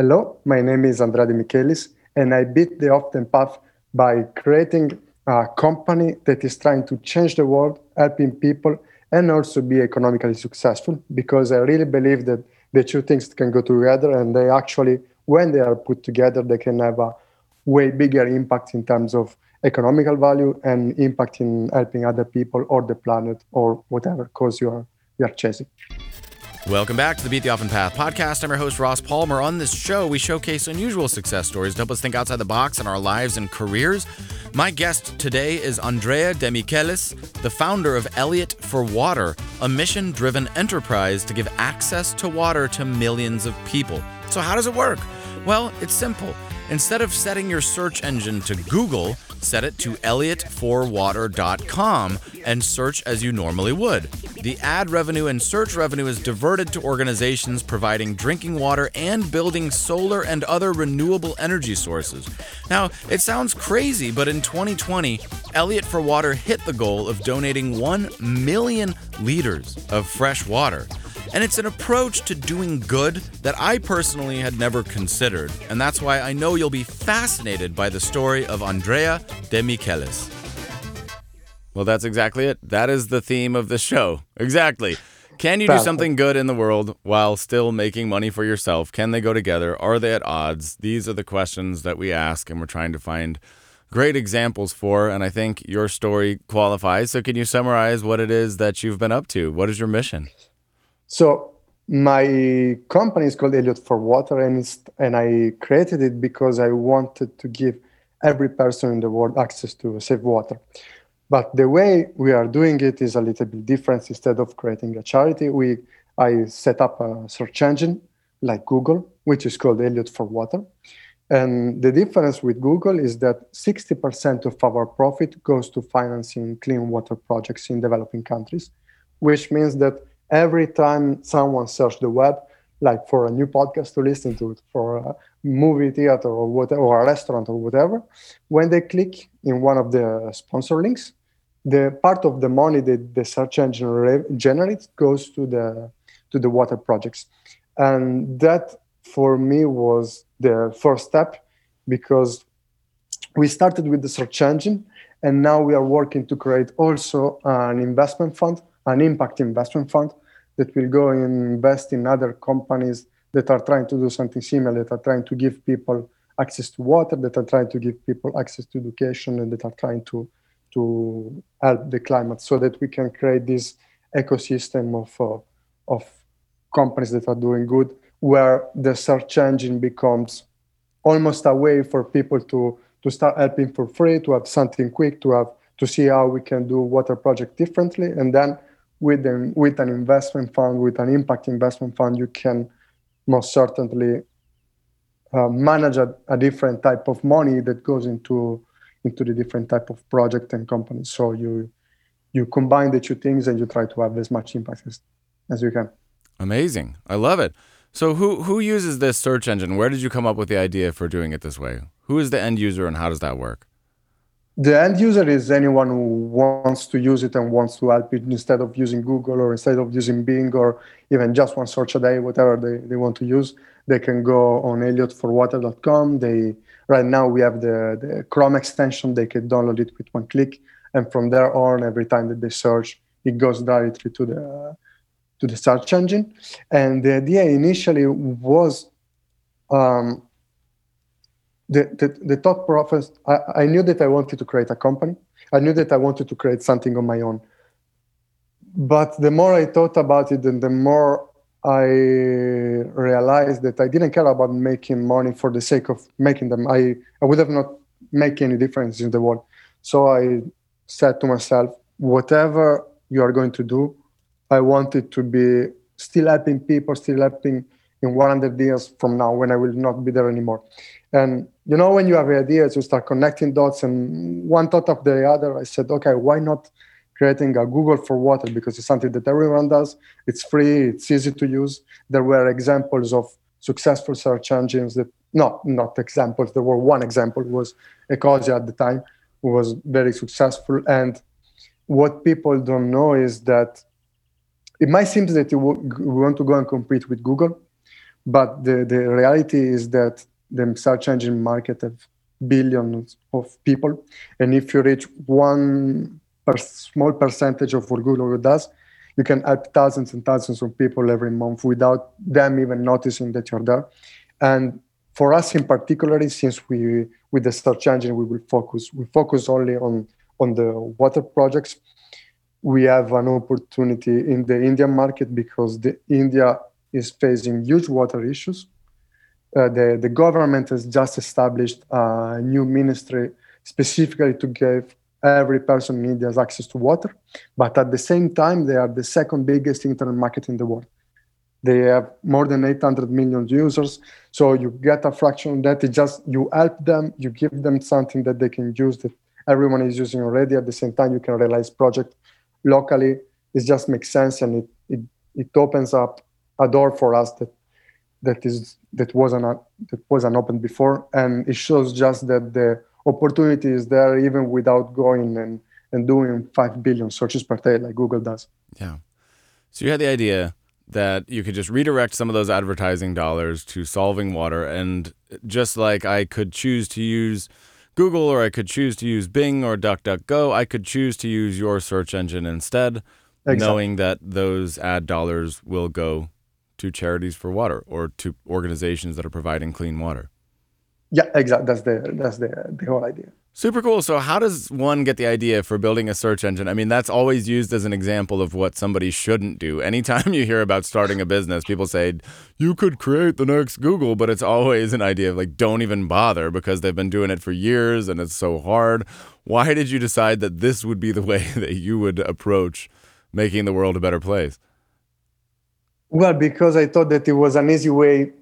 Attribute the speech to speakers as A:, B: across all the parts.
A: Hello, my name is Andrea De Michelis, and I beat the often path by creating a company that is trying to change the world, helping people, and also be economically successful. Because I really believe that the two things can go together, and they actually, when they are put together, they can have a way bigger impact in terms of economical value and impact in helping other people or the planet or whatever cause you are you are chasing.
B: Welcome back to the Beat the Often Path podcast. I'm your host, Ross Palmer. On this show, we showcase unusual success stories to help us think outside the box in our lives and careers. My guest today is Andrea De Michelis, the founder of Elliot for Water, a mission driven enterprise to give access to water to millions of people. So, how does it work? Well, it's simple. Instead of setting your search engine to Google, set it to elliotforwater.com and search as you normally would. The ad revenue and search revenue is diverted to organizations providing drinking water and building solar and other renewable energy sources. Now, it sounds crazy, but in 2020, Elliot for Water hit the goal of donating 1 million liters of fresh water. And it's an approach to doing good that I personally had never considered. And that's why I know you'll be fascinated by the story of Andrea De Michelis. Well, that's exactly it. That is the theme of the show. Exactly. Can you do something good in the world while still making money for yourself? Can they go together? Are they at odds? These are the questions that we ask, and we're trying to find great examples for. And I think your story qualifies. So, can you summarize what it is that you've been up to? What is your mission?
A: So my company is called Elliot for Water, and and I created it because I wanted to give every person in the world access to safe water. But the way we are doing it is a little bit different. Instead of creating a charity, we I set up a search engine like Google, which is called Elliot for Water. And the difference with Google is that 60% of our profit goes to financing clean water projects in developing countries, which means that every time someone searches the web, like for a new podcast to listen to, for a movie theater or whatever, or a restaurant or whatever, when they click in one of the sponsor links, the part of the money that the search engine generates goes to the to the water projects, and that for me was the first step because we started with the search engine and now we are working to create also an investment fund an impact investment fund that will go and invest in other companies that are trying to do something similar, that are trying to give people access to water, that are trying to give people access to education, and that are trying to to help the climate, so that we can create this ecosystem of uh, of companies that are doing good, where the search engine becomes almost a way for people to to start helping for free, to have something quick, to have to see how we can do water project differently, and then with an, with an investment fund, with an impact investment fund, you can most certainly uh, manage a, a, different type of money that goes into into the different type of project and companies. So you you combine the two things and you try to have as much impact as, as you can.
B: Amazing. I love it. So who who uses this search engine? Where did you come up with the idea for doing it this way? Who is the end user and how does that work?
A: the end user is anyone who wants to use it and wants to help it instead of using Google or instead of using Bing or even just one search a day, whatever they, they want to use. They can go on elliotforwater.com. They right now we have the, the Chrome extension. They can download it with one click, and from there on, every time that they search, it goes directly to the to the search engine. And the idea initially was um, the, the, the thought I, I knew that I wanted to create a company. I knew that I wanted to create something on my own. But the more I thought about it, and the more I realized that I didn't care about making money for the sake of making them. I, I would have not make any difference in the world. So I said to myself, whatever you are going to do, I want it to be still helping people, still helping in 100 years from now when I will not be there anymore. And you know, when you have ideas, you start connecting dots, and one thought of the other. I said, okay, why not creating a Google for water because it's something that everyone does. It's free, it's easy to use. There were examples of successful search engines that no, not examples. There were one example was Ecosia at the time, who was very successful. And what people don't know is that it might seem that you want to go and compete with Google, But the, the reality is that the search engine market have billions of people. And if you reach one per small percentage of what Google does, you can help thousands and thousands of people every month without them even noticing that you're there. And for us in particular, since we with the search engine we will focus we focus only on on the water projects. We have an opportunity in the Indian market because the India is facing huge water issues. Uh, the, the government has just established a new ministry specifically to give every person in India has access to water. But at the same time, they are the second biggest internet market in the world. They have more than 800 million users. So you get a fraction of that. It just you help them, you give them something that they can use that everyone is using already. At the same time, you can realize project locally. It just makes sense and it, it, it opens up a door for us that that is that wasn't that wasn't open before. And it shows just that the opportunity is there even without going and, and doing 5 billion searches per day like Google does.
B: Yeah. So you had the idea that you could just redirect some of those advertising dollars to solving water. And just like I could choose to use Google or I could choose to use Bing or DuckDuckGo, I could choose to use your search engine instead, exactly. knowing that those ad dollars will go to charities for water or to organizations that are providing clean water.
A: Yeah, exactly. That's the that's the the whole idea.
B: Super cool. So, how does one get the idea for building a search engine? I mean, that's always used as an example of what somebody shouldn't do. Anytime you hear about starting a business, people say, you could create the next Google, but it's always an idea of like, don't even bother because they've been doing it for years and it's so hard. Why did you decide that this would be the way that you would approach making the world a better place?
A: Well, because I thought that it was an easy way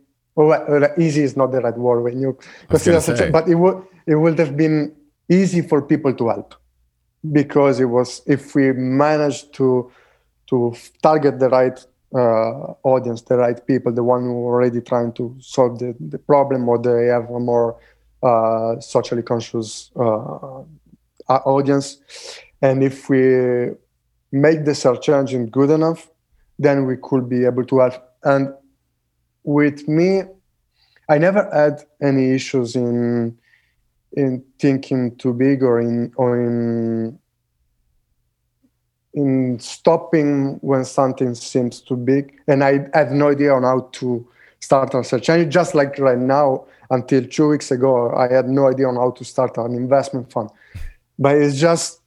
A: well, easy is not the right word when you consider such a, but it would it would have been easy for people to help because it was if we managed to to target the right uh, audience, the right people, the one who are already trying to solve the, the problem or they have a more uh, socially conscious uh, audience. And if we make the search engine good enough, then we could be able to help. And with me, I never had any issues in in thinking too big or in or in in stopping when something seems too big. And I had no idea on how to start a search. And just like right now, until two weeks ago, I had no idea on how to start an investment fund. But it's just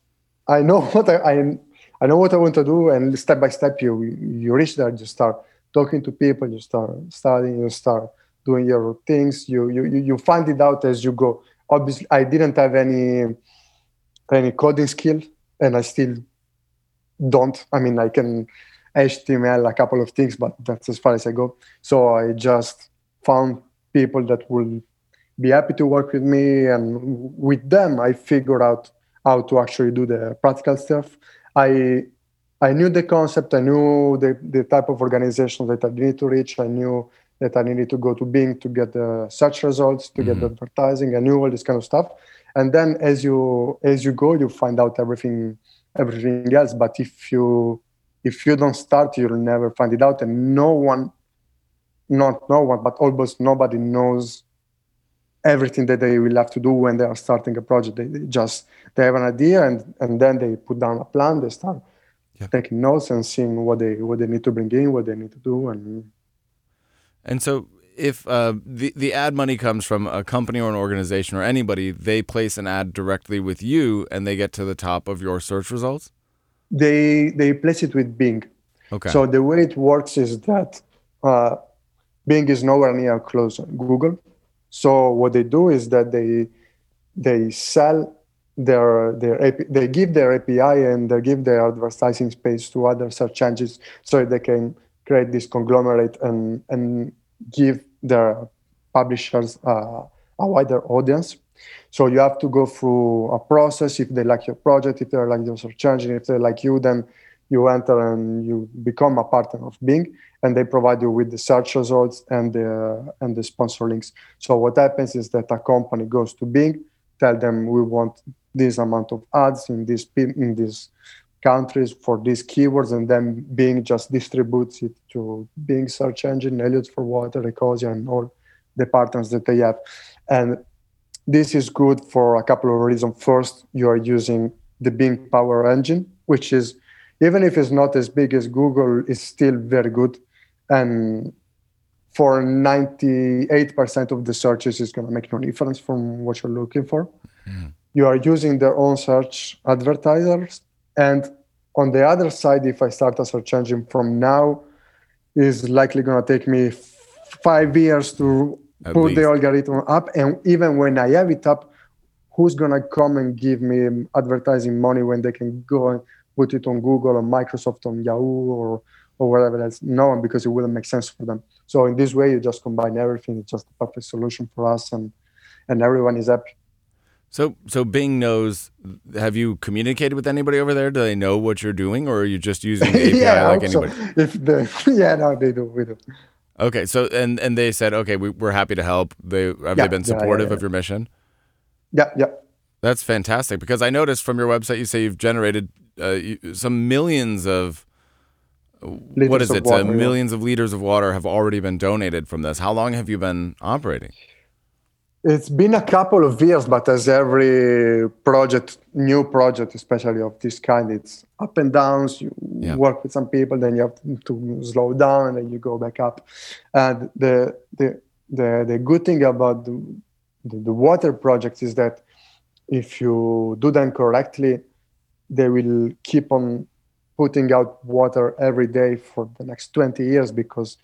A: I know what I, I I know what I want to do, and step by step, you you reach there. You start talking to people, you start studying, you start doing your things. You you you find it out as you go. Obviously, I didn't have any any coding skill, and I still don't. I mean, I can HTML a couple of things, but that's as far as I go. So I just found people that will be happy to work with me, and with them, I figured out how to actually do the practical stuff. I I knew the concept. I knew the, the type of organization that I needed to reach. I knew that I needed to go to Bing to get the search results, to mm-hmm. get the advertising. I knew all this kind of stuff. And then as you as you go, you find out everything everything else. But if you if you don't start, you'll never find it out. And no one, not no one, but almost nobody knows everything that they will have to do when they are starting a project. They, they just they have an idea and and then they put down a plan. They start yeah. taking notes and seeing what they what they need to bring in, what they need to do, and
B: and so, if uh, the the ad money comes from a company or an organization or anybody, they place an ad directly with you, and they get to the top of your search results.
A: They they place it with Bing. Okay. So the way it works is that uh, Bing is nowhere near close Google. So what they do is that they they sell their their they give their API and they give their advertising space to other search engines so they can create this conglomerate and and give their publishers uh, a wider audience. So you have to go through a process. If they like your project, if they like your search engine, if they like you, then you enter and you become a partner of Bing, and they provide you with the search results and the and the sponsor links. So what happens is that a company goes to Bing, tell them we want this amount of ads in this in this countries for these keywords and then Bing just distributes it to Bing search engine, Elliot for Water, Ecosia, and all the partners that they have. And this is good for a couple of reasons. First, you are using the Bing Power Engine, which is, even if it's not as big as Google, is still very good. And for 98% of the searches, it's going to make no difference from what you're looking for. Mm. You are using their own search advertisers and on the other side, if I start a search engine from now, is likely going to take me f- five years to At put least. the algorithm up. And even when I have it up, who's going to come and give me advertising money when they can go and put it on Google or Microsoft on Yahoo or or whatever else? No one because it wouldn't make sense for them. So in this way, you just combine everything. It's just a perfect solution for us, and and everyone is happy.
B: So, so Bing knows. Have you communicated with anybody over there? Do they know what you're doing, or are you just using the API yeah, like anybody?
A: So. If the yeah, no, they do. We do.
B: Okay, so and and they said, okay, we, we're happy to help. They have yeah, they been supportive yeah, of your mission?
A: Yeah, yeah.
B: That's fantastic because I noticed from your website you say you've generated uh, some millions of liters what is it? Water, uh, millions of liters of water have already been donated from this. How long have you been operating?
A: It's been a couple of years, but as every project, new project, especially of this kind, it's up and downs. You yeah. work with some people, then you have to slow down, and then you go back up. And the the the, the good thing about the, the, the water project is that if you do them correctly, they will keep on putting out water every day for the next 20 years because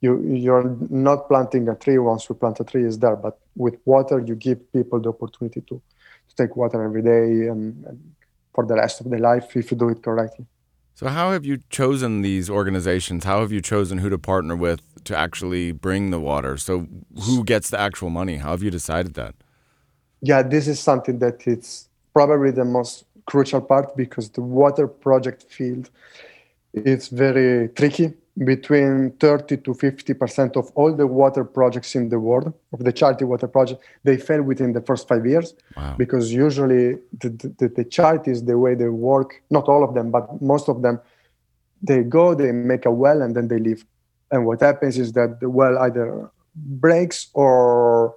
A: you you're not planting a tree. Once you plant a tree is there. But with water you give people the opportunity to, to take water every day and, and for the rest of their life if you do it correctly.
B: So how have you chosen these organizations? How have you chosen who to partner with to actually bring the water? So who gets the actual money? How have you decided that?
A: Yeah this is something that it's probably the most crucial part because the water project field is very tricky between 30 to 50 percent of all the water projects in the world of the charity water project they fail within the first five years wow. because usually the, the, the charities the way they work not all of them but most of them they go they make a well and then they leave and what happens is that the well either breaks or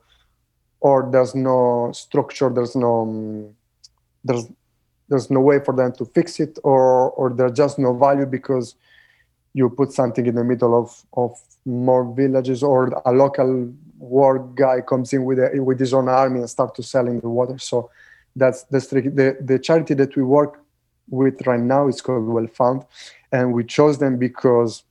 A: or there's no structure there's no there's there's no way for them to fix it or or there's just no value because you put something in the middle of, of more villages or a local war guy comes in with a, with his own army and start to selling the water. So that's the the charity that we work with right now is called well found. And we chose them because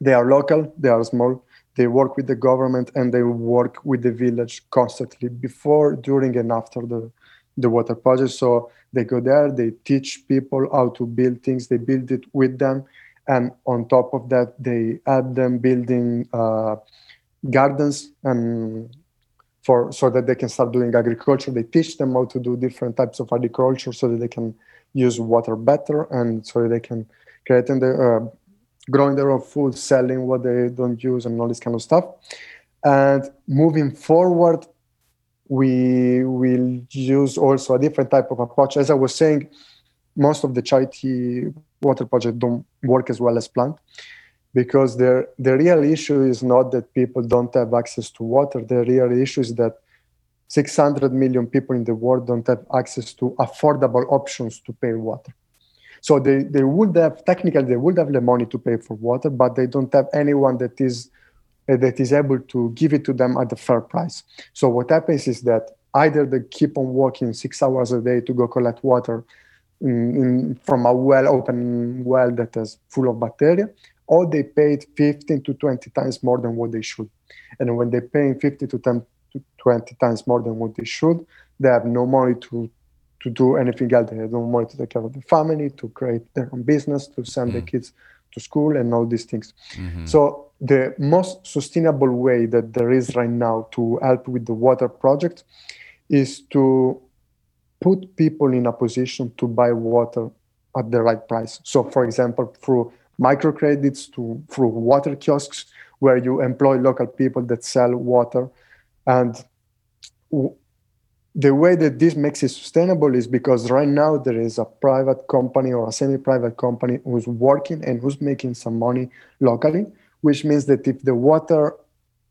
A: they are local they are small they work with the government and they work with the village constantly before during and after the the water project. So they go there they teach people how to build things they build it with them and on top of that they add them building uh, gardens and for so that they can start doing agriculture. They teach them how to do different types of agriculture so that they can use water better and so they can create and uh, growing their own food selling what they don't use and all this kind of stuff. And moving forward we will use also a different type of approach. As i was saying most of the charity water projects don't work as well as planned because the, the real issue is not that people don't have access to water. The real issue is that 600 million people in the world don't have access to affordable options to pay water. So they, they would have, technically, they would have the money to pay for water, but they don't have anyone that is uh, that is able to give it to them at a fair price. So what happens is that either they keep on working six hours a day to go collect water in, in, from a well open well that is full of bacteria or they paid 15 to 20 times more than what they should and when they're paying 50 to 10 to 20 times more than what they should they have no money to to do anything else they have no money to take care of the family to create their own business to send mm-hmm. their kids to school and all these things mm-hmm. so the most sustainable way that there is right now to help with the water project is to put people in a position to buy water at the right price. So, for example, through microcredits to through water kiosks where you employ local people that sell water and the way that this makes it sustainable is because right now there is a private company or a semi-private company who's working and who's making some money locally which means that if the water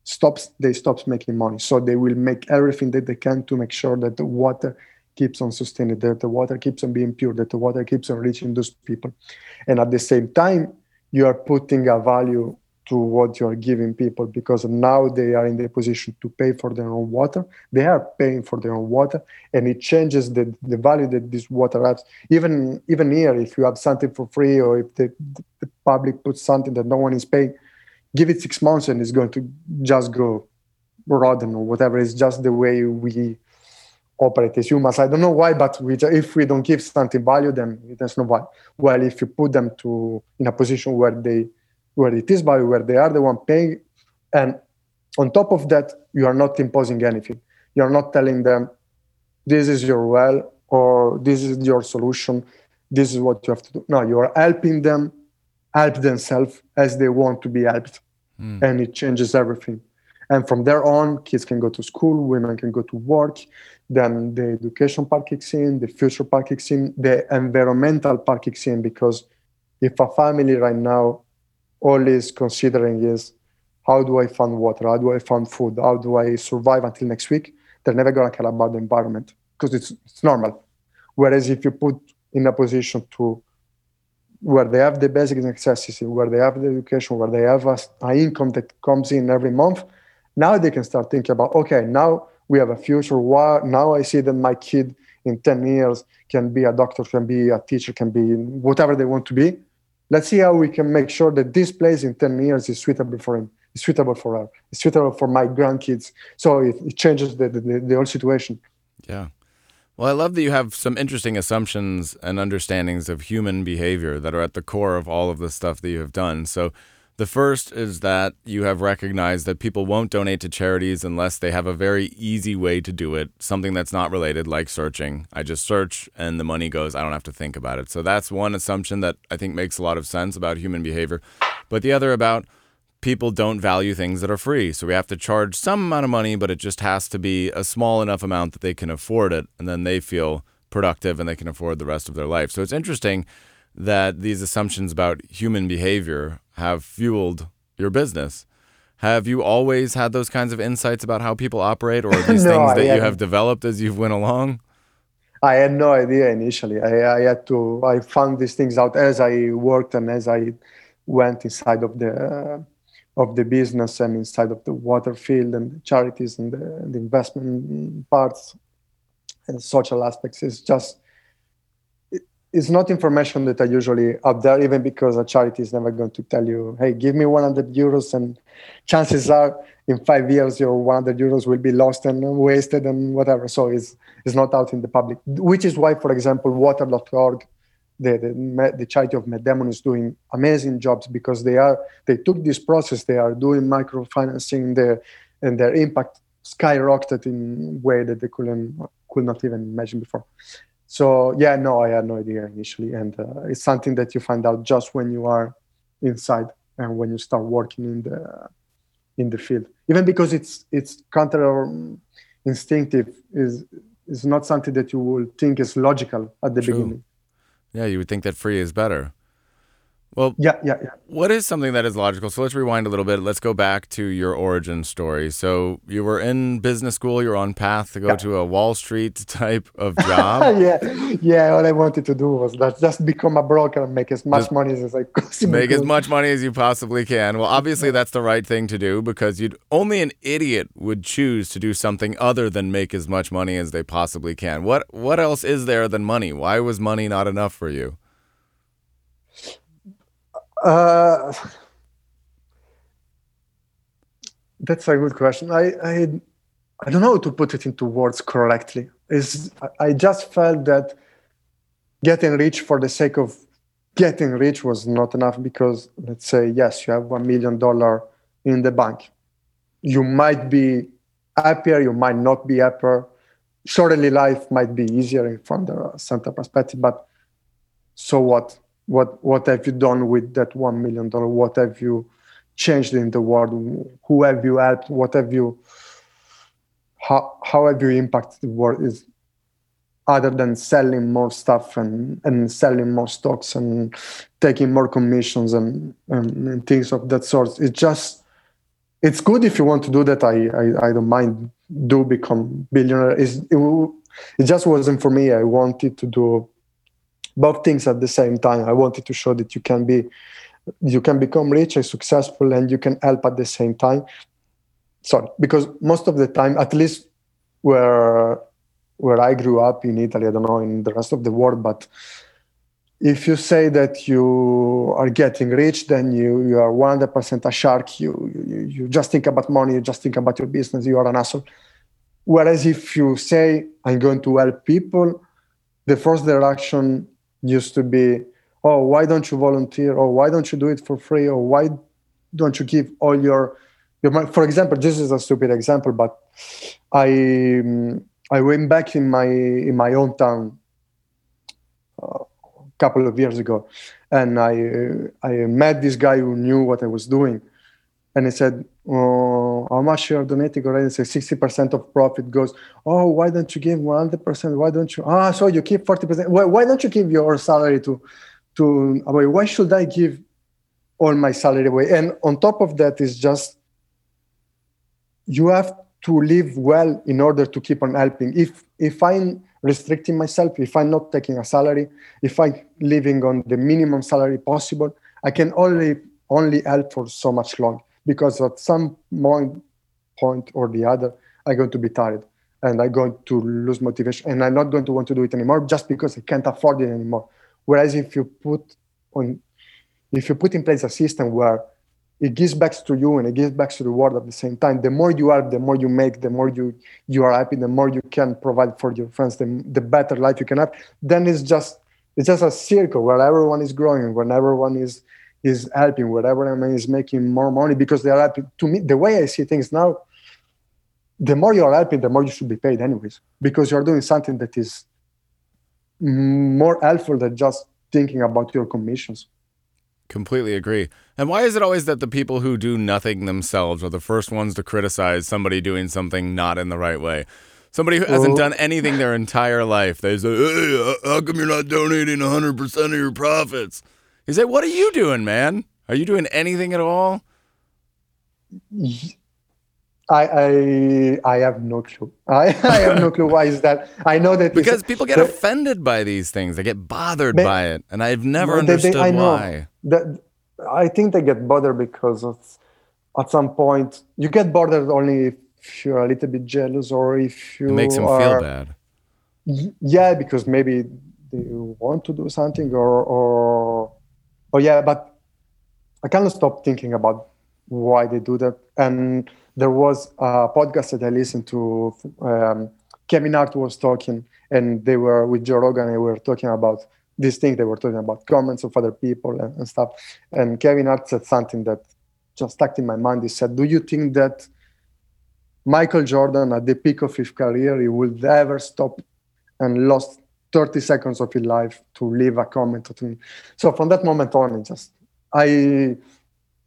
A: stops they stops making money so they will make everything that they can to make sure that the water keeps on sustaining that the water keeps on being pure that the water keeps on reaching those people and at the same time you are putting a value to what you are giving people because now they are in the position to pay for their own water. They are paying for their own water, and it changes the, the value that this water has. Even even here, if you have something for free, or if the, the public puts something that no one is paying, give it six months and it's going to just go rotten or whatever. It's just the way we operate as humans. I don't know why, but we, if we don't give something value, then there's no value. Well, if you put them to in a position where they where it is value, where they are the one paying. And on top of that, you are not imposing anything. You are not telling them, this is your well or this is your solution. This is what you have to do. No, you are helping them help themselves as they want to be helped. Mm. And it changes everything. And from there on, kids can go to school, women can go to work. Then the education part kicks in, the future part kicks in, the environmental part kicks in. Because if a family right now all is considering is how do I find water? How do I find food? How do I survive until next week? They're never going to care about the environment because it's, it's normal. Whereas if you put in a position to where they have the basic necessities, where they have the education, where they have an income that comes in every month, now they can start thinking about, okay, now we have a future. Now I see that my kid in 10 years can be a doctor, can be a teacher, can be whatever they want to be. Let's see how we can make sure that this place in 10 years is suitable for him is suitable for her is suitable for my grandkids. So it, it changes the, the, the whole situation.
B: Yeah. Well i love that you have some interesting assumptions and understandings of human behavior that are at the core of all of the stuff that you have done. So the first is that you have recognized that people won't donate to charities unless they have a very easy way to do it, something that's not related, like searching. I just search and the money goes, I don't have to think about it. So that's one assumption that I think makes a lot of sense about human behavior. But the other about people don't value things that are free. So we have to charge some amount of money, but it just has to be a small enough amount that they can afford it. And then they feel productive and they can afford the rest of their life. So it's interesting that these assumptions about human behavior have fueled your business. Have you always had those kinds of insights about how people operate, or these no, things that you have developed as you've went along?
A: I had no idea initially. I, I, had to. I found these things out as I worked and as I went inside of the uh, of the business and inside of the water field and the charities and the, the investment parts and social aspects. It's just it's not information that I usually up there, even because a charity is never going to tell you, hey, give me 100 euros, and chances are in five years your 100 euros will be lost and wasted and whatever. So it's, it's not out in the public, which is why, for example, water.org, the, the, the charity of Matt is doing amazing jobs because they are they took this process, they are doing microfinancing there, and their impact skyrocketed in a way that they couldn't could not even imagine before so yeah no i had no idea initially and uh, it's something that you find out just when you are inside and when you start working in the in the field. Even because it's it's counter um, instinctive is is not something that you will think is logical at the True. beginning.
B: Yeah you would think that free is better well,
A: yeah, yeah, yeah.
B: What is something that is logical? So let's rewind a little bit. Let's go back to your origin story. So you were in business school. You were on path to go yeah. to a Wall Street type of job.
A: yeah, yeah. All I wanted to do was that just become a broker and make as much just money as I
B: could. Make as much money as you possibly can. Well, obviously that's the right thing to do because you'd only an idiot would choose to do something other than make as much money as they possibly can. What what else is there than money? Why was money not enough for you? Uh,
A: that's a good question. I, I I don't know how to put it into words correctly. Is I just felt that getting rich for the sake of getting rich was not enough because let's say yes, you have one million dollar in the bank. You might be happier, you might not be happier. Surely life might be easier from the center perspective, but so what? What what have you done with that one million dollar what have you changed in the world who have you helped what have you how how have you impacted the world is other than selling more stuff and, and selling more stocks and taking more commissions and, and, and things of that sort. It's just it's good if you want to do that. I I, I don't mind. Do become billionaire. It's, it, it just wasn't for me. I wanted to do both things at the same time. I wanted to show that you can be you can become rich and successful and you can help at the same time. Sorry, because most of the time, at least where where I grew up in Italy, I don't know in the rest of the world, but if you say that you are getting rich, then you, you are 100% a shark. You, you, you just think about money, you just think about your business, you are an asshole. Whereas if you say, I'm going to help people, the first reaction used to be, oh, why don't you volunteer? Or why don't you do it for free? Or why don't you give all your, your money? For example, this is a stupid example, but I, I went back in my in my hometown uh, a couple of years ago, and I uh, I met this guy who knew what I was doing, and he said, oh, "How much you are donating already?" Said, 60 percent of profit goes. Oh, why don't you give 100 percent? Why don't you? Ah, so you keep 40 percent. Why, why don't you give your salary to to? away? Why should I give all my salary away? And on top of that is just you have to live well in order to keep on helping. If if I'm restricting myself, if I'm not taking a salary, if I'm living on the minimum salary possible, I can only only help for so much long because at some point point or the other, I'm going to be tired and I'm going to lose motivation and I'm not going to want to do it anymore just because I can't afford it anymore. Whereas if you put on if you put in place a system where it gives back to you and it gives back to the world at the same time. The more you are, the more you make, the more you you are happy, the more you can provide for your friends, the, the better life you can have. Then it's just it's just a circle where everyone is growing, when everyone is is helping, where everyone is making more money because they are happy. To me, the way I see things now, the more you are helping, the more you should be paid, anyways, because you are doing something that is more helpful than just thinking about your commissions.
B: Completely agree. And why is it always that the people who do nothing themselves are the first ones to criticize somebody doing something not in the right way? Somebody who hasn't done anything their entire life, they say, hey, how come you're not donating 100% of your profits? You say, what are you doing, man? Are you doing anything at all?
A: I, I I have no clue. I, I have no clue why is that. I know that
B: because people get offended by these things. They get bothered they, by it, and I've never they, understood they, I why.
A: That I think they get bothered because at some point you get bothered only if you're a little bit jealous or if you
B: it makes them are, feel bad.
A: Yeah, because maybe they want to do something or or or yeah, but I cannot stop thinking about why they do that and there was a podcast that I listened to. Um, Kevin Hart was talking, and they were with Joe Rogan, and they were talking about this thing. They were talking about comments of other people and, and stuff. And Kevin Hart said something that just stuck in my mind. He said, "Do you think that Michael Jordan, at the peak of his career, he would ever stop and lost 30 seconds of his life to leave a comment to me?" So from that moment on, it just I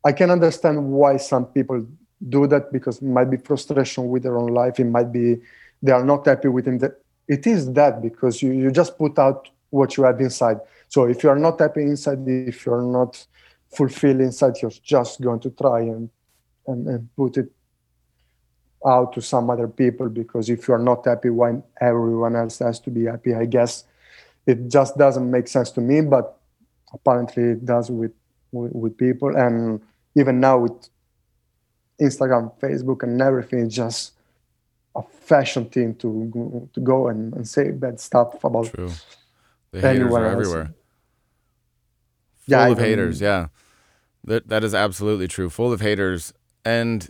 A: I can understand why some people do that because it might be frustration with their own life. It might be they are not happy with it. It is that because you, you just put out what you have inside. So if you are not happy inside, if you're not fulfilled inside, you're just going to try and, and, and put it out to some other people because if you're not happy when everyone else has to be happy, I guess it just doesn't make sense to me, but apparently it does with, with, with people. And even now with Instagram, Facebook, and everything just a fashion thing to to go and, and say bad stuff about.
B: True. The haters are everywhere. Full yeah, of haters. Yeah, that that is absolutely true. Full of haters, and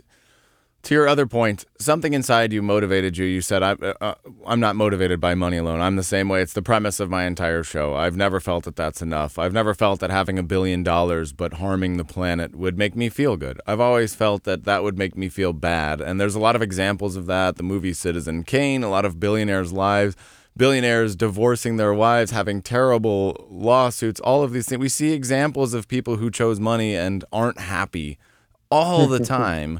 B: to your other point, something inside you motivated you. You said, I, uh, uh, I'm not motivated by money alone. I'm the same way. It's the premise of my entire show. I've never felt that that's enough. I've never felt that having a billion dollars but harming the planet would make me feel good. I've always felt that that would make me feel bad. And there's a lot of examples of that. The movie Citizen Kane, a lot of billionaires' lives, billionaires divorcing their wives, having terrible lawsuits, all of these things. We see examples of people who chose money and aren't happy all the time.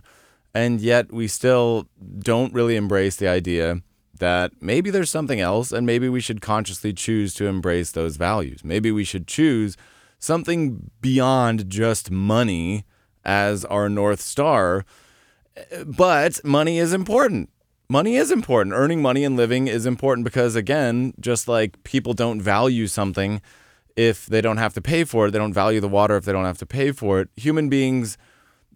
B: And yet we still don't really embrace the idea that maybe there's something else and maybe we should consciously choose to embrace those values. Maybe we should choose something beyond just money as our North Star. But money is important. Money is important. Earning money and living is important because, again, just like people don't value something if they don't have to pay for it, they don't value the water if they don't have to pay for it. Human beings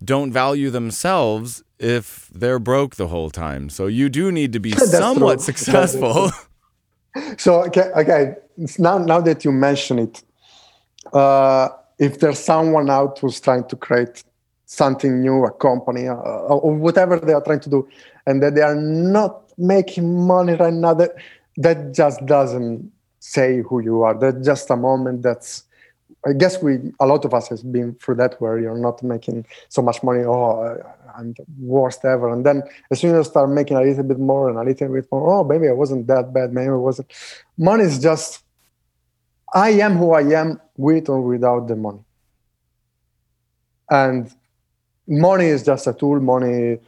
B: don't value themselves if they're broke the whole time. So you do need to be somewhat successful.
A: so okay, okay. Now, now that you mention it, uh, if there's someone out who's trying to create something new, a company, uh, or whatever they are trying to do, and that they are not making money right now, that that just doesn't say who you are. That's just a moment that's I guess we a lot of us has been through that where you're not making so much money. Oh, I'm worst ever. And then as soon as I start making a little bit more and a little bit more, oh, maybe I wasn't that bad. Maybe I wasn't. Money is just I am who I am with or without the money. And money is just a tool. Money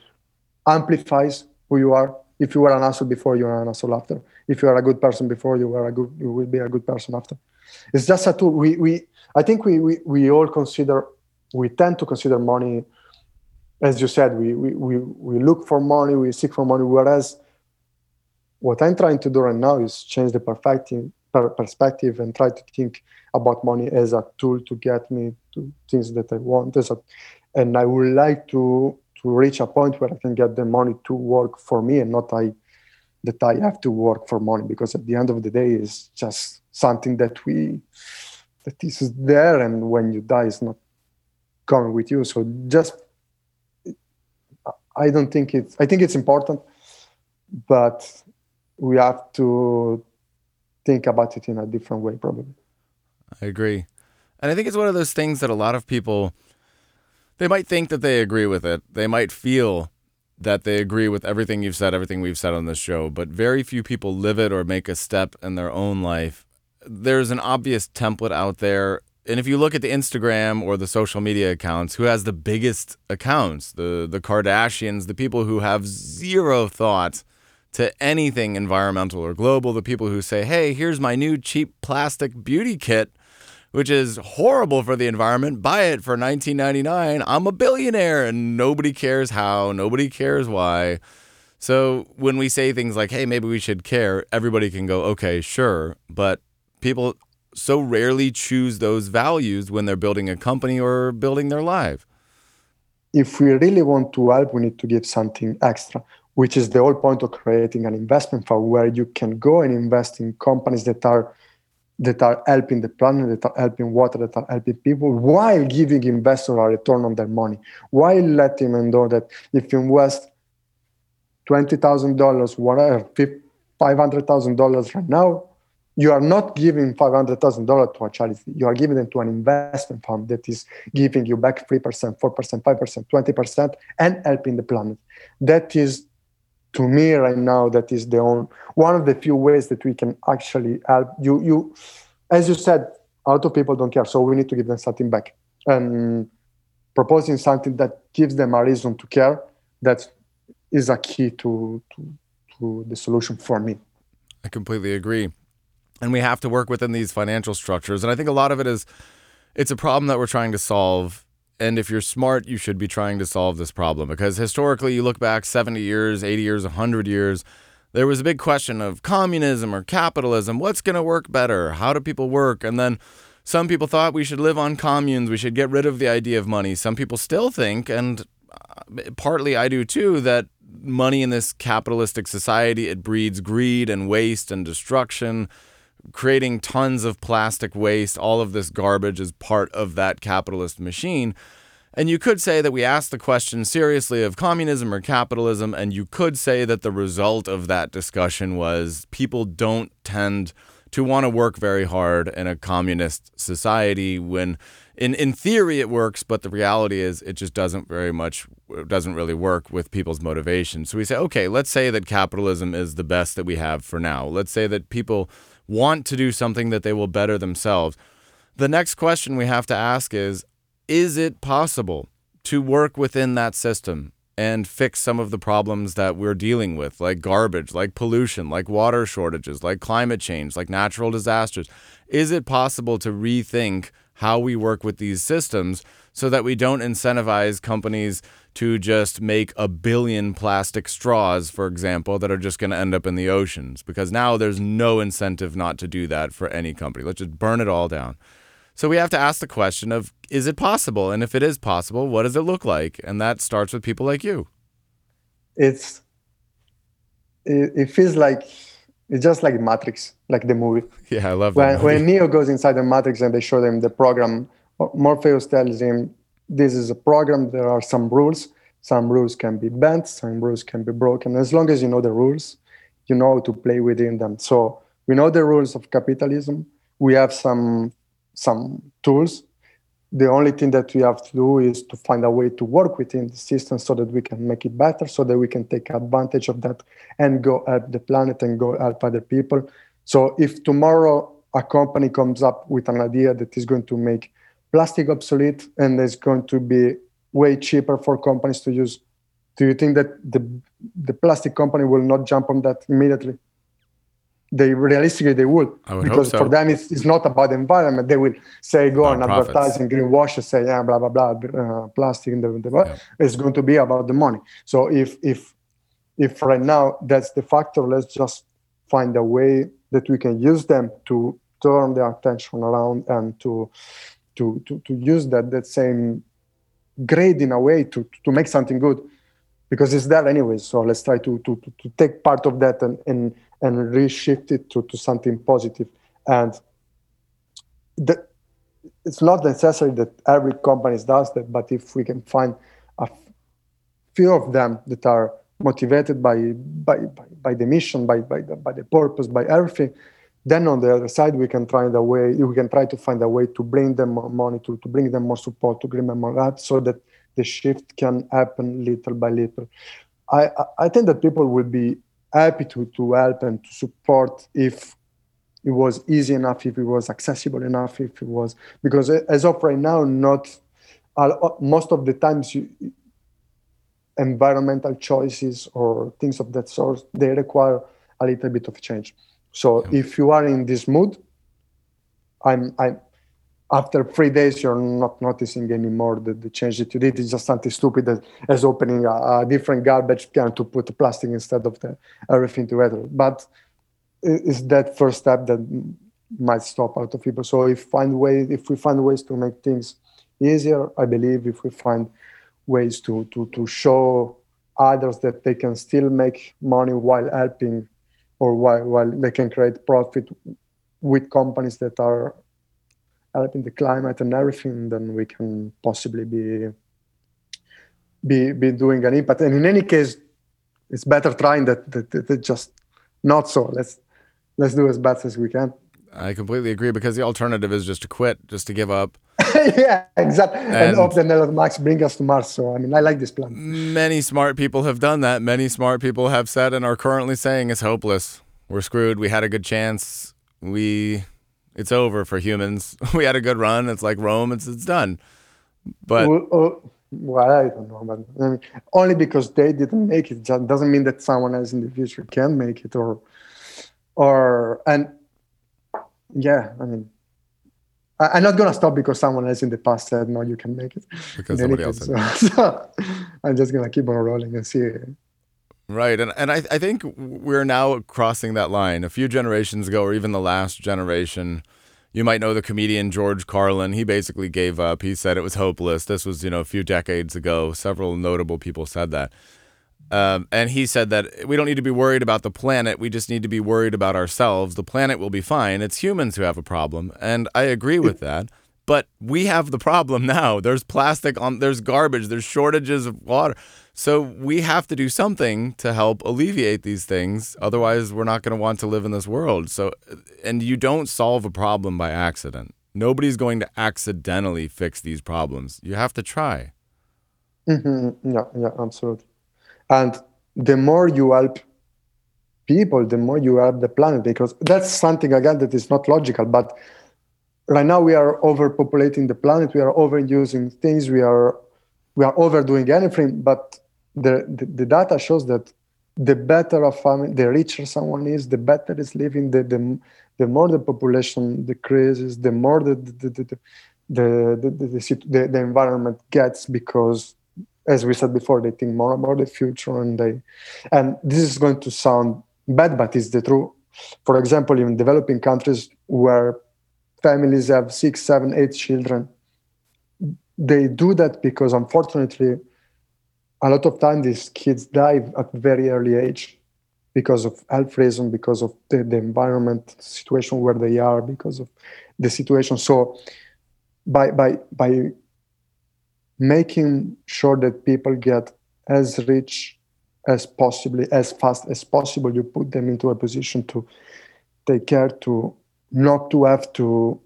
A: amplifies who you are. If you were an asshole before, you are an asshole after. If you are a good person before, you are a good. You will be a good person after. It's just a tool. We we I think we, we, we all consider, we tend to consider money, as you said, we, we, we, we look for money, we seek for money, whereas what I'm trying to do right now is change the perspective, perspective and try to think about money as a tool to get me to things that I want. As a, and I would like to to reach a point where I can get the money to work for me and not I that I have to work for money because at the end of the day it's just something that we that is there and when you die it's not coming with you so just i don't think it's i think it's important but we have to think about it in a different way probably.
B: I agree. And i think it's one of those things that a lot of people they might think that they agree with it. They might feel that they agree with everything you've said everything we've said on this show but very few people live it or make a step in their own life. There's an obvious template out there. And if you look at the Instagram or the social media accounts, who has the biggest accounts? The the Kardashians, the people who have zero thought to anything environmental or global, the people who say, "Hey, here's my new cheap plastic beauty kit." Which is horrible for the environment. Buy it for 19.99. I'm a billionaire and nobody cares how, nobody cares why. So when we say things like, "Hey, maybe we should care," everybody can go, "Okay, sure," but people so rarely choose those values when they're building a company or building their life.
A: If we really want to help, we need to give something extra, which is the whole point of creating an investment fund where you can go and invest in companies that are that are helping the planet, that are helping water, that are helping people, while giving investors a return on their money, while letting them know that if you invest twenty thousand dollars, whatever, five hundred thousand dollars right now, you are not giving $500,000 to a charity. You are giving them to an investment fund that is giving you back 3%, 4%, 5%, 20%, and helping the planet. That is, to me right now, that is the only, one of the few ways that we can actually help. You, you, as you said, a lot of people don't care, so we need to give them something back. And proposing something that gives them a reason to care, that is a key to, to, to the solution for me.
B: I completely agree and we have to work within these financial structures. And I think a lot of it is it's a problem that we're trying to solve. And if you're smart, you should be trying to solve this problem because historically, you look back 70 years, 80 years, 100 years, there was a big question of communism or capitalism. What's going to work better? How do people work? And then some people thought we should live on communes, we should get rid of the idea of money. Some people still think, and uh, partly I do too, that money in this capitalistic society it breeds greed and waste and destruction creating tons of plastic waste, all of this garbage is part of that capitalist machine. And you could say that we asked the question seriously of communism or capitalism, and you could say that the result of that discussion was people don't tend to want to work very hard in a communist society when in in theory it works but the reality is it just doesn't very much doesn't really work with people's motivation so we say okay let's say that capitalism is the best that we have for now let's say that people want to do something that they will better themselves. The next question we have to ask is Is it possible to work within that system and fix some of the problems that we're dealing with, like garbage, like pollution, like water shortages, like climate change, like natural disasters? Is it possible to rethink how we work with these systems so that we don't incentivize companies to just make a billion plastic straws, for example, that are just going to end up in the oceans? Because now there's no incentive not to do that for any company. Let's just burn it all down. So we have to ask the question of is it possible? And if it is possible, what does it look like? And that starts with people like you.
A: It's it, it feels like it's just like Matrix, like the movie.
B: Yeah, I love
A: when,
B: that.
A: When Neo goes inside the Matrix and they show him the program, Morpheus tells him, This is a program, there are some rules. Some rules can be bent, some rules can be broken. As long as you know the rules, you know how to play within them. So we know the rules of capitalism. We have some some tools. The only thing that we have to do is to find a way to work within the system so that we can make it better, so that we can take advantage of that and go help the planet and go help other people. So if tomorrow a company comes up with an idea that is going to make plastic obsolete and is going to be way cheaper for companies to use, do you think that the the plastic company will not jump on that immediately? they realistically they would,
B: would
A: because
B: so.
A: for them it's, it's not about the environment they will say go on advertising greenwash say yeah blah blah blah uh, plastic in the, the yeah. it's going to be about the money so if if if right now that's the factor let's just find a way that we can use them to turn their attention around and to to to, to use that that same grade in a way to to make something good because it's there anyway so let's try to to to, take part of that and and and reshift it to, to something positive. And the, it's not necessary that every company does that, but if we can find a few of them that are motivated by by, by, by the mission, by, by, the, by the purpose, by everything, then on the other side we can try the way we can try to find a way to bring them more money, to, to bring them more support, to bring them more help, so that the shift can happen little by little. I, I think that people will be happy to, to help and to support if it was easy enough, if it was accessible enough, if it was because as of right now, not most of the times you, environmental choices or things of that sort they require a little bit of change. So yeah. if you are in this mood, I'm I'm after three days you're not noticing anymore the, the change that you did. Is just something stupid as, as opening a, a, different garbage can to put the plastic instead of the everything together. But it's that first step that might stop a lot of people. So if find way if we find ways to make things easier i believe if we find ways to to to show others that they can still make money while helping or while, while they can create profit with companies that are helping the climate and everything, then we can possibly be be be doing an impact. And in any case, it's better trying that, that, just not so. Let's let's do as best as we can.
B: I completely agree because the alternative is just to quit, just to give up.
A: yeah, exactly. And, and hope that Elon Musk bring us to Mars. So I mean, I like this plan.
B: Many smart people have done that. Many smart people have said and are currently saying it's hopeless. We're screwed. We had a good chance. We it's over for humans. We had a good run. It's like Rome. It's it's done. But
A: well, uh, well I don't know, but I mean, only because they didn't make it doesn't mean that someone else in the future can make it, or or and yeah, I mean. I, am not gonna stop because someone else in the past said no, you can make it.
B: Because somebody else.
A: So, so I'm just gonna keep on rolling and see
B: Right. And, and I, I think we're now crossing that line. A few generations ago, or even the last generation, you might know the comedian George Carlin. He basically gave up. He said it was hopeless. This was, you know, a few decades ago. Several notable people said that. Um, and he said that we don't need to be worried about the planet. We just need to be worried about ourselves. The planet will be fine. It's humans who have a problem. And I agree with that. But we have the problem now. There's plastic on, there's garbage, there's shortages of water. So we have to do something to help alleviate these things. Otherwise, we're not going to want to live in this world. So, and you don't solve a problem by accident. Nobody's going to accidentally fix these problems. You have to try.
A: Mm-hmm. Yeah, yeah, absolutely. And the more you help people, the more you help the planet, because that's something again that is not logical. But right now we are overpopulating the planet. We are overusing things. We are we are overdoing anything. But the, the, the data shows that the better a family, the richer someone is, the better is living, the, the, the more the population decreases, the more the, the, the, the, the, the, the, the environment gets because as we said before they think more about the future and they and this is going to sound bad but it's the truth. For example in developing countries where families have six seven eight children they do that because unfortunately a lot of time these kids die at very early age because of health reason because of the, the environment situation where they are because of the situation. So by by by making sure that people get as rich as possibly as fast as possible. You put them into a position to take care to not to have to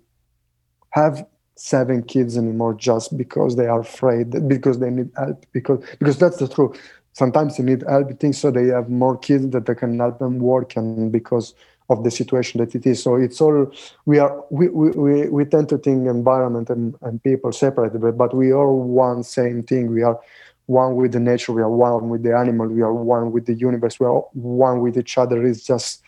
A: have seven kids anymore just because they are afraid because they need help because because that's the truth. Sometimes they need help things so they have more kids that they can help them work and because of the situation that it is. So it's all we are we we, we tend to think environment and, and people separated but but we are one same thing. We are one with the nature we are one with the animal we are one with the universe we are one with each other. It's just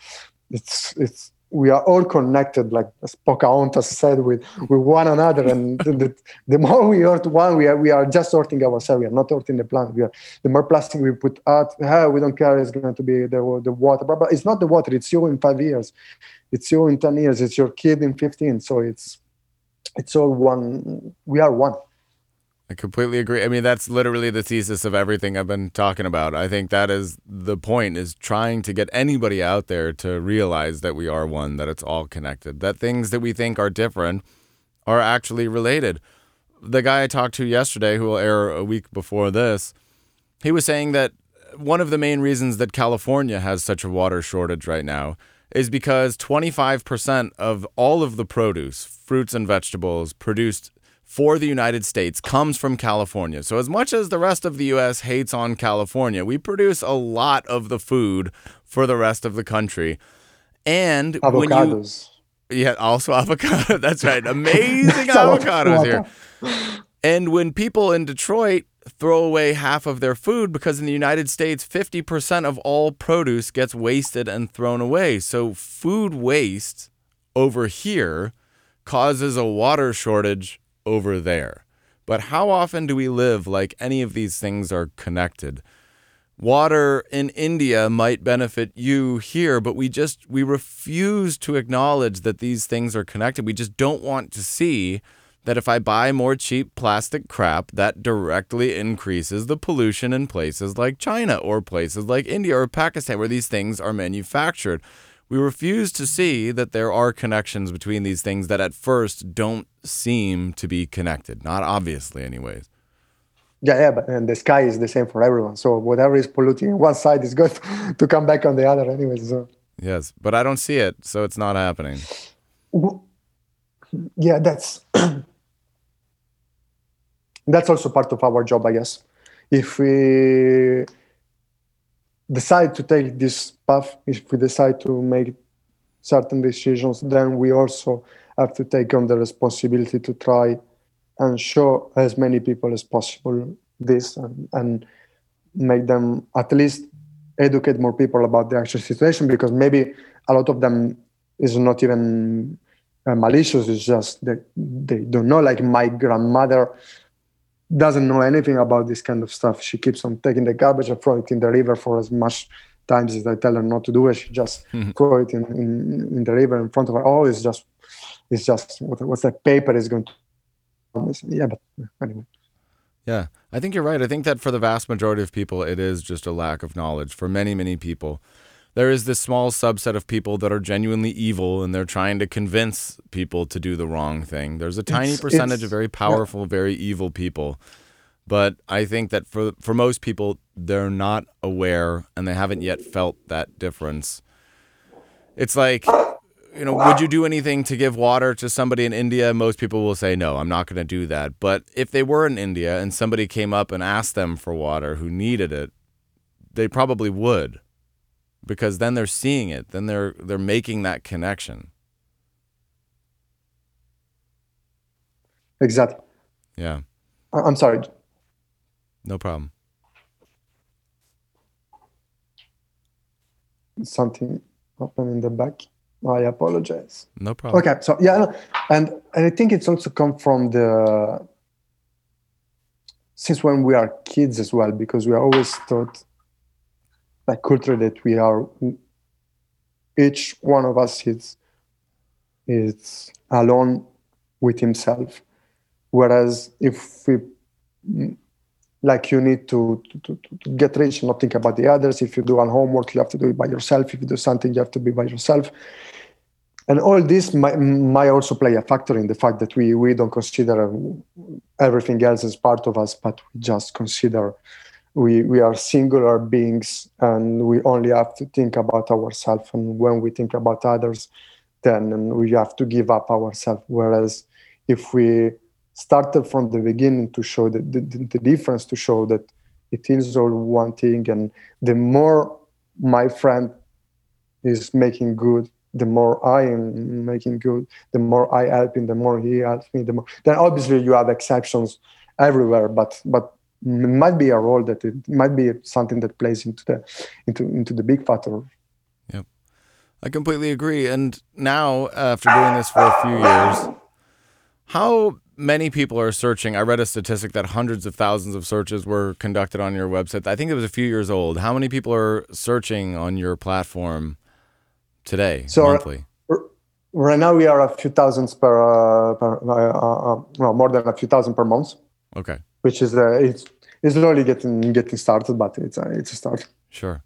A: it's it's we are all connected, like as Pocahontas said, with, with one another. And the, the, more we hurt one, we are, we are just hurting ourselves. We are not hurting the planet. We are, the more plastic we put out, hey, we don't care. It's going to be the, the water. But, but it's not the water. It's you in five years. It's you in 10 years. It's your kid in 15. So it's, it's all one. We are one.
B: I completely agree. I mean, that's literally the thesis of everything I've been talking about. I think that is the point is trying to get anybody out there to realize that we are one, that it's all connected, that things that we think are different are actually related. The guy I talked to yesterday, who will air a week before this, he was saying that one of the main reasons that California has such a water shortage right now is because 25% of all of the produce, fruits and vegetables produced for the United States comes from California. So, as much as the rest of the U.S. hates on California, we produce a lot of the food for the rest of the country. And
A: avocados.
B: When you, yeah, also avocado. That's right. Amazing avocados here. And when people in Detroit throw away half of their food because in the United States, 50% of all produce gets wasted and thrown away. So, food waste over here causes a water shortage over there. But how often do we live like any of these things are connected? Water in India might benefit you here, but we just we refuse to acknowledge that these things are connected. We just don't want to see that if I buy more cheap plastic crap, that directly increases the pollution in places like China or places like India or Pakistan where these things are manufactured we refuse to see that there are connections between these things that at first don't seem to be connected. Not obviously, anyways.
A: Yeah, yeah, but and the sky is the same for everyone. So whatever is polluting one side is good to come back on the other, anyways. So.
B: Yes, but I don't see it, so it's not happening.
A: Yeah, that's that's also part of our job, I guess. If we decide to take this path, if we decide to make certain decisions, then we also have to take on the responsibility to try and show as many people as possible this and, and make them at least educate more people about the actual situation because maybe a lot of them is not even uh, malicious it's just that they don't know like my grandmother doesn't know anything about this kind of stuff. She keeps on taking the garbage and throwing it in the river for as much times as I tell her not to do it. She just mm-hmm. throw it in, in, in, the river in front of her. Oh, it's just, it's just what, what's that paper is going to. Yeah, but anyway.
B: Yeah, I think you're right. I think that for the vast majority of people, it is just a lack of knowledge. For many, many people, there is this small subset of people that are genuinely evil and they're trying to convince people to do the wrong thing. There's a tiny it's, percentage it's, of very powerful, yeah. very evil people. But I think that for for most people, they're not aware and they haven't yet felt that difference. It's like, you know, would you do anything to give water to somebody in India? Most people will say, no, I'm not going to do that. But if they were in India and somebody came up and asked them for water who needed it, they probably would because then they're seeing it then they're they're making that connection.
A: Exactly.
B: Yeah.
A: I'm sorry.
B: No problem.
A: Something happened in the back. I apologize.
B: No problem.
A: Okay so yeah and and i think it's also come from the since when we are kids as well because we are always taught like culture that we are each one of us is is alone with himself. Whereas if we like you need to, to, to, get rich and not think about the others. If you do on homework, you have to do it by yourself. If you do something, you have to be by yourself. And all this might, might also play a factor in the fact that we, we don't consider everything else as part of us, but we just consider we, we are singular beings and we only have to think about ourselves. And when we think about others, then we have to give up ourselves. Whereas if we started from the beginning to show the, the, the difference, to show that it is all one thing. And the more my friend is making good, the more I am making good, the more I help him, the more he helps me, the more. Then obviously you have exceptions everywhere, but but might be a role that it might be something that plays into the into into the big factor.
B: Yep, I completely agree. And now after doing this for a few years, how many people are searching. I read a statistic that hundreds of thousands of searches were conducted on your website. I think it was a few years old. How many people are searching on your platform today, so monthly?
A: Right now, we are a few thousands per, uh, per uh, uh, well, more than a few thousand per month.
B: Okay.
A: Which is uh, it's it's slowly getting getting started, but it's a, it's a start.
B: Sure.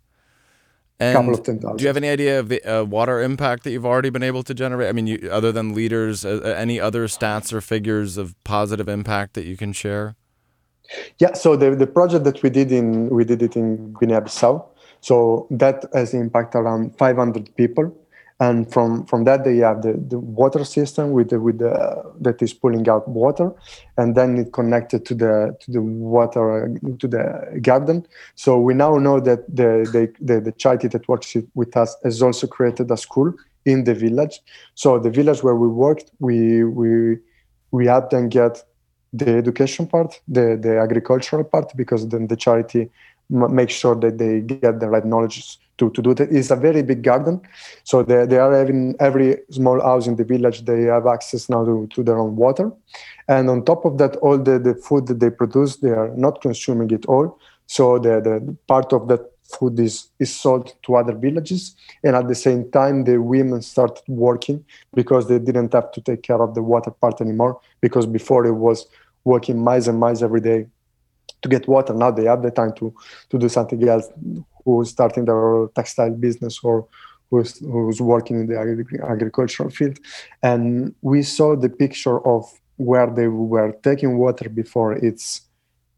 A: And couple of ten
B: thousand. Do you have any idea of the uh, water impact that you've already been able to generate? I mean, you, other than liters, uh, uh, any other stats or figures of positive impact that you can share?
A: Yeah, so the, the project that we did in we did it in Guinea-Bissau. So that has impact around 500 people and from from that they have the, the water system with the with the that is pulling out water and then it connected to the to the water to the garden. So we now know that the the, the, the charity that works with us has also created a school in the village. So the village where we worked we we we helped them get the education part the the agricultural part because then the charity m- makes sure that they get the right knowledge to, to do that. It's a very big garden. So they, they are having every small house in the village, they have access now to, to their own water. And on top of that, all the, the food that they produce, they are not consuming it all. So the, the part of that food is, is sold to other villages. And at the same time, the women started working because they didn't have to take care of the water part anymore. Because before it was working miles and miles every day to get water. Now they have the time to to do something else. Who's starting their textile business or who's who's working in the agri- agricultural field, and we saw the picture of where they were taking water before. It's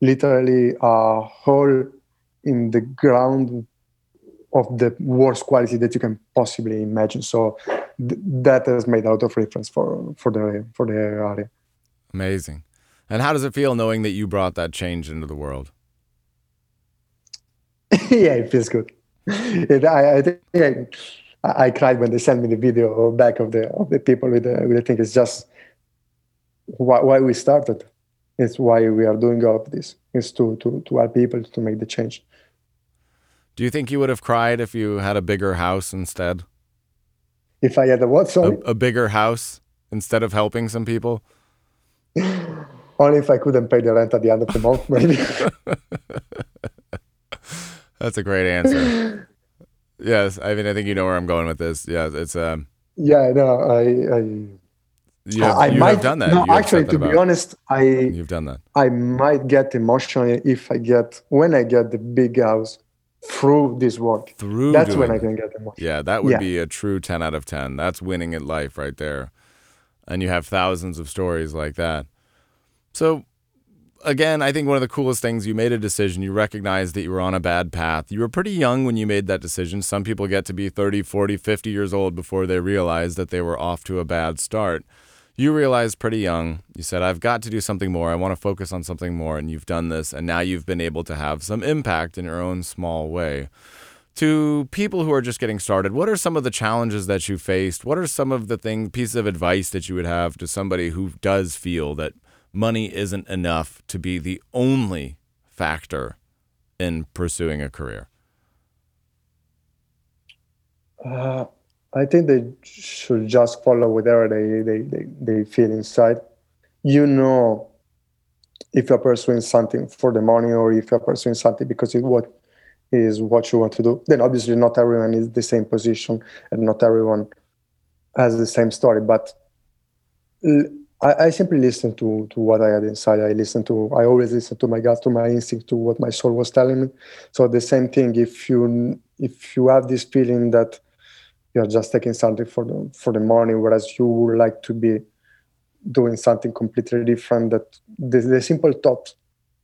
A: literally a hole in the ground of the worst quality that you can possibly imagine. So th- that has made lot of reference for for the for the area.
B: Amazing. And how does it feel knowing that you brought that change into the world?
A: yeah, it feels good. It, I, I, think I, I, cried when they sent me the video back of the of the people with the with the thing. It's just why, why we started. It's why we are doing all of this. It's to to to help people to make the change.
B: Do you think you would have cried if you had a bigger house instead?
A: If I had a what? Sorry?
B: A, a bigger house instead of helping some people.
A: Only if I couldn't pay the rent at the end of the month, maybe.
B: That's a great answer. yes, I mean, I think you know where I'm going with this. Yeah, it's um.
A: Yeah, no, I, I
B: you have, I you might, have done that.
A: No, actually, to be honest, I
B: you've done that.
A: I might get emotional if I get when I get the big house through this work.
B: Through
A: that's when I can get emotional.
B: Yeah, that would yeah. be a true ten out of ten. That's winning at life right there, and you have thousands of stories like that. So, again, I think one of the coolest things you made a decision. You recognized that you were on a bad path. You were pretty young when you made that decision. Some people get to be 30, 40, 50 years old before they realize that they were off to a bad start. You realized pretty young. You said, I've got to do something more. I want to focus on something more. And you've done this. And now you've been able to have some impact in your own small way. To people who are just getting started, what are some of the challenges that you faced? What are some of the things, pieces of advice that you would have to somebody who does feel that money isn't enough to be the only factor in pursuing a career?
A: Uh, I think they should just follow whatever they, they, they, they feel inside. You know if you're pursuing something for the money or if you're pursuing something because it what is what you want to do. Then obviously not everyone is the same position and not everyone has the same story. But I, I simply listen to to what I had inside. I listen to I always listen to my gut, to my instinct, to what my soul was telling me. So the same thing. If you if you have this feeling that you're just taking something for the for the money, whereas you would like to be doing something completely different, that the, the simple thought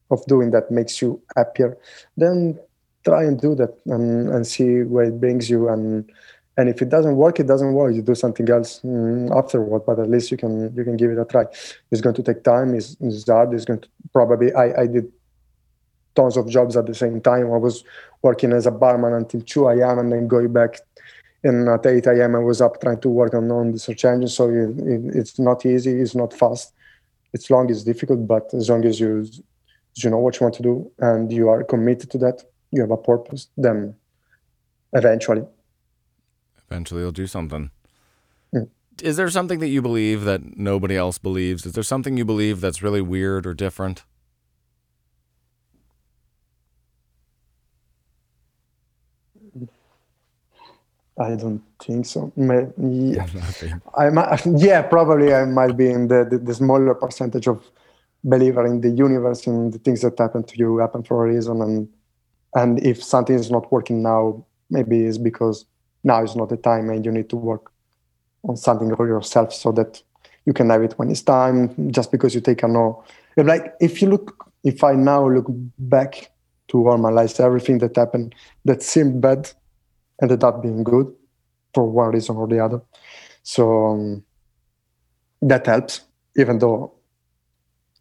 A: of doing that makes you happier, then try and do that and, and see where it brings you and and if it doesn't work, it doesn't work. You do something else mm, afterward, but at least you can you can give it a try. It's going to take time. It's, it's hard. It's going to probably. I, I did tons of jobs at the same time. I was working as a barman until 2 a.m. and then going back and at 8 a.m. I was up trying to work on, on the search engine. So it, it, it's not easy. It's not fast. It's long. It's difficult. But as long as you you know what you want to do and you are committed to that, you have a purpose. Then eventually
B: Eventually, you'll do something. Mm. Is there something that you believe that nobody else believes? Is there something you believe that's really weird or different?
A: I don't think so. Yeah, I might, yeah, probably I might be in the, the, the, smaller percentage of believer in the universe and the things that happen to you happen for a reason. And and if something is not working now, maybe it's because now is not the time and you need to work on something for yourself so that you can have it when it's time just because you take a no. Like if you look if i now look back to all my life everything that happened that seemed bad ended up being good for one reason or the other. So um, that helps even though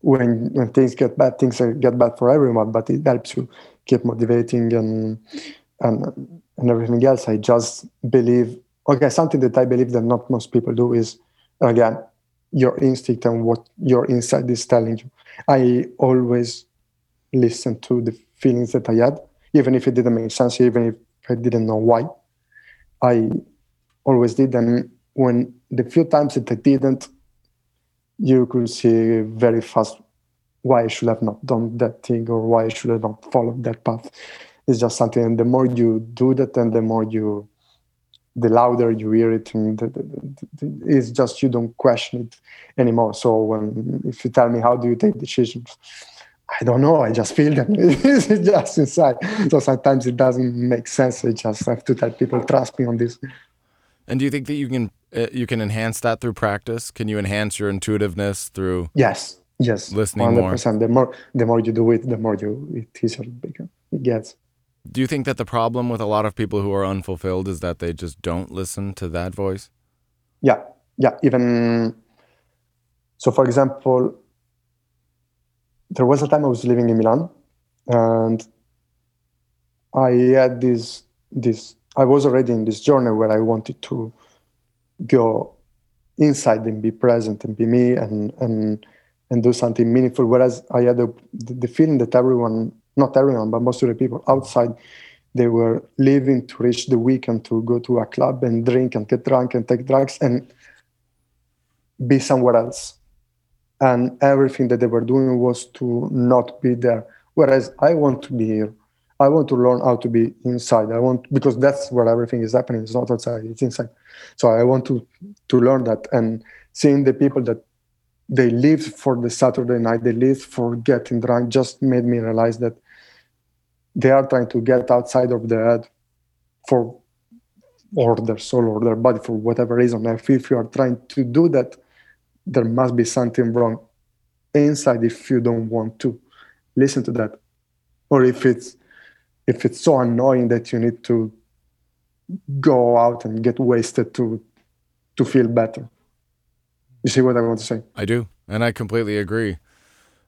A: when when things get bad things get bad for everyone but it helps you keep motivating and and and everything else. I just believe, okay, something that I believe that not most people do is, again, your instinct and what your inside is telling you. I always listen to the feelings that I had, even if it didn't make sense, even if I didn't know why. I always did. And when the few times that I didn't, you could see very fast why I should have not done that thing or why I should have not followed that path it's just something and the more you do that and the more you the louder you hear it and the, the, the, it's just you don't question it anymore. So when if you tell me how do you take decisions? I don't know i just feel them. It's just inside. So sometimes it doesn't make sense. I just have to tell people trust me on this.
B: And do you think that you can uh, you can enhance that through practice? Can you enhance your intuitiveness through
A: yes yes.
B: Listening 100%. more
A: the more the more you do it the more you it easier it gets
B: do you think that the problem with a lot of people who are unfulfilled is that they just don't listen to that voice?
A: Yeah, yeah. Even so, for example, there was a time I was living in Milan, and I had this this. I was already in this journey where I wanted to go inside and be present and be me and and and do something meaningful. Whereas I had the, the feeling that everyone not everyone, but most of the people outside, they were leaving to reach the weekend to go to a club and drink and get drunk and take drugs and be somewhere else. And everything that they were doing was to not be there. Whereas I want to be here. I want to learn how to be inside. I want because that's where everything is happening. It's not outside; it's inside. So I want to to learn that and seeing the people that they lived for the Saturday night, they lived for getting drunk, just made me realize that they are trying to get outside of their head for or their soul or their body for whatever reason. If you are trying to do that, there must be something wrong inside if you don't want to listen to that. Or if it's if it's so annoying that you need to go out and get wasted to to feel better. You see what I want to say?
B: I do, and I completely agree.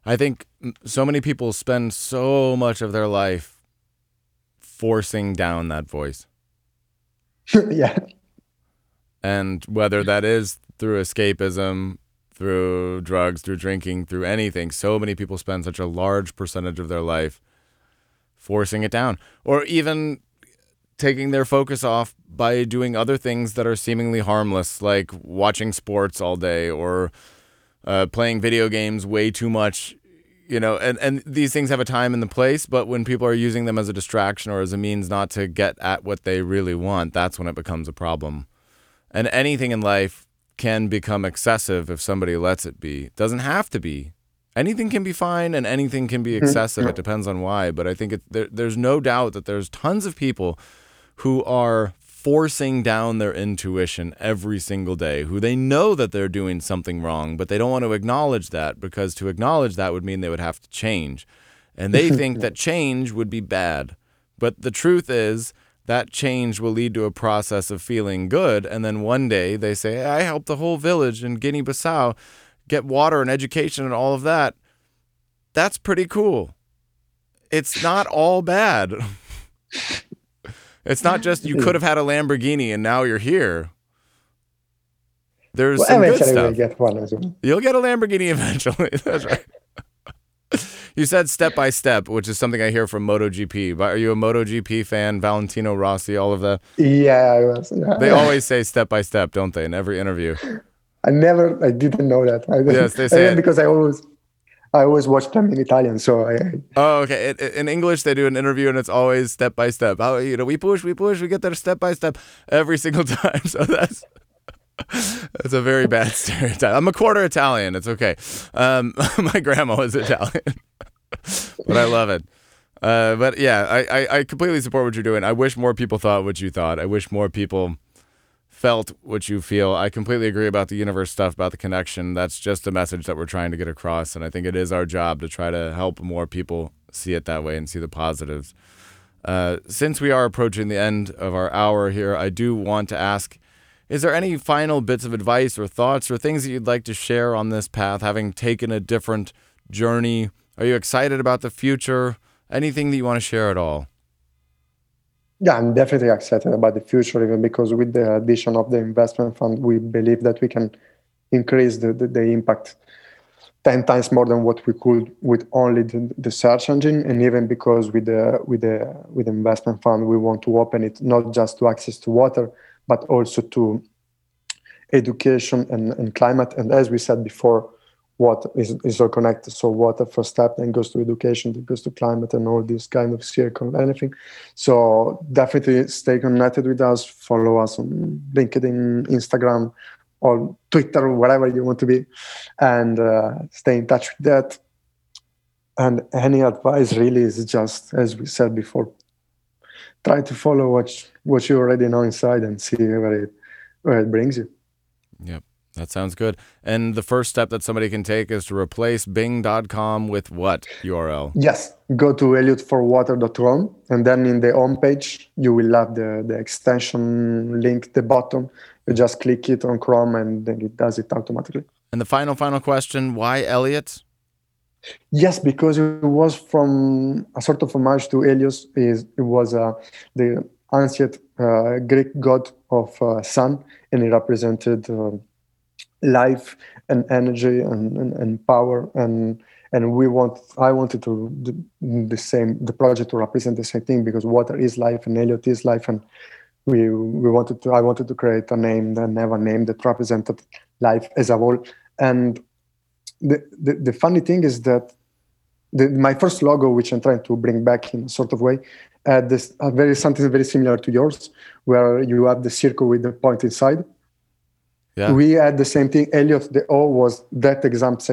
B: I think so many people spend so much of their life forcing down that voice.
A: yeah.
B: And whether that is through escapism, through drugs, through drinking, through anything, so many people spend such a large percentage of their life forcing it down. Or even taking their focus off by doing other things that are seemingly harmless, like watching sports all day or uh, playing video games way too much. You know, and, and these things have a time and the place, but when people are using them as a distraction or as a means not to get at what they really want, that's when it becomes a problem. And anything in life can become excessive if somebody lets it be. It doesn't have to be. Anything can be fine and anything can be mm-hmm. excessive. It depends on why. But I think it, there, there's no doubt that there's tons of people who are forcing down their intuition every single day, who they know that they're doing something wrong, but they don't want to acknowledge that because to acknowledge that would mean they would have to change. And they think that change would be bad. But the truth is, that change will lead to a process of feeling good. And then one day they say, I helped the whole village in Guinea Bissau get water and education and all of that. That's pretty cool. It's not all bad. it's not just you could have had a Lamborghini and now you're here. There's well, some good stuff. Get one You'll get a Lamborghini eventually. That's right. You said step by step, which is something I hear from MotoGP. But are you a MotoGP fan? Valentino Rossi, all of that.
A: Yeah, I was. Yeah.
B: They always say step by step, don't they? In every interview.
A: I never, I didn't know that. I,
B: yes, they say
A: because I always, I always watch them in Italian. So I.
B: Oh, okay. In English, they do an interview and it's always step by step. How you know we push, we push, we get there step by step every single time. So that's. That's a very bad stereotype. I'm a quarter Italian. It's okay. Um, my grandma was Italian but I love it. Uh, but yeah, I, I, I completely support what you're doing. I wish more people thought what you thought. I wish more people felt what you feel. I completely agree about the universe stuff, about the connection. That's just a message that we're trying to get across. And I think it is our job to try to help more people see it that way and see the positives. Uh, since we are approaching the end of our hour here, I do want to ask is there any final bits of advice or thoughts or things that you'd like to share on this path, having taken a different journey are you excited about the future? Anything that you want to share at all?
A: Yeah, I'm definitely excited about the future, even because with the addition of the investment fund, we believe that we can increase the, the, the impact 10 times more than what we could with only the, the, search engine. And even because with the with the with the investment fund we want to open it not just to access to water but also to education and, and climate. And as we said before water is, is all connected. So water first step, then goes to education, then goes to climate and all this kind of circle, anything. So definitely stay connected with us, follow us on LinkedIn, Instagram, or Twitter, or wherever you want to be, and uh, stay in touch with that. And any advice really is just, as we said before, try to follow what what you already know inside and see where it where it brings you.
B: Yep. That sounds good. And the first step that somebody can take is to replace bing.com with what URL?
A: Yes. Go to elliotforwater.com and then in the home page, you will have the, the extension link the bottom. You just click it on Chrome and then it does it automatically.
B: And the final, final question why Elliot?
A: Yes, because it was from a sort of homage to Helios. Is it was uh, the ancient uh, Greek god of uh, sun, and it represented uh, life and energy and, and, and power and and we want i wanted to the, the, same the project to represent the same thing because water is life and elliot is life and we we wanted to i wanted to create a name that never name that represented life as a whole. And the, the, the funny thing is that the, my first logo which i'm trying to bring back in a sort of way had this uh, very something very similar to yours where you have the circle with the point inside yeah. We had the same thing. Elliot, the O was that exact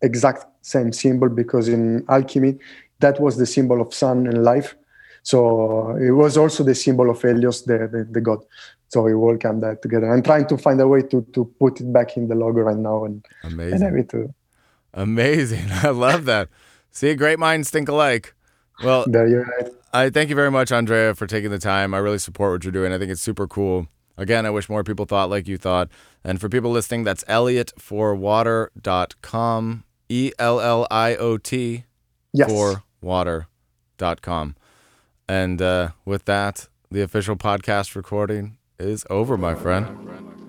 A: exact same symbol because in alchemy, that was the symbol of sun and life. So uh, it was also the symbol of Helios, the, the, the god. So we all come that together. I'm trying to find a way to to put it back in the logo right now and
B: amazing.
A: And to...
B: Uh, amazing. I love that. See, great minds think alike. Well,
A: there you're right.
B: I thank you very much, Andrea, for taking the time. I really support what you're doing. I think it's super cool. Again, I wish more people thought like you thought. And for people listening, that's elliotforwater.com, E L L I O T
A: yes.
B: for water.com. And uh, with that, the official podcast recording is over, my friend.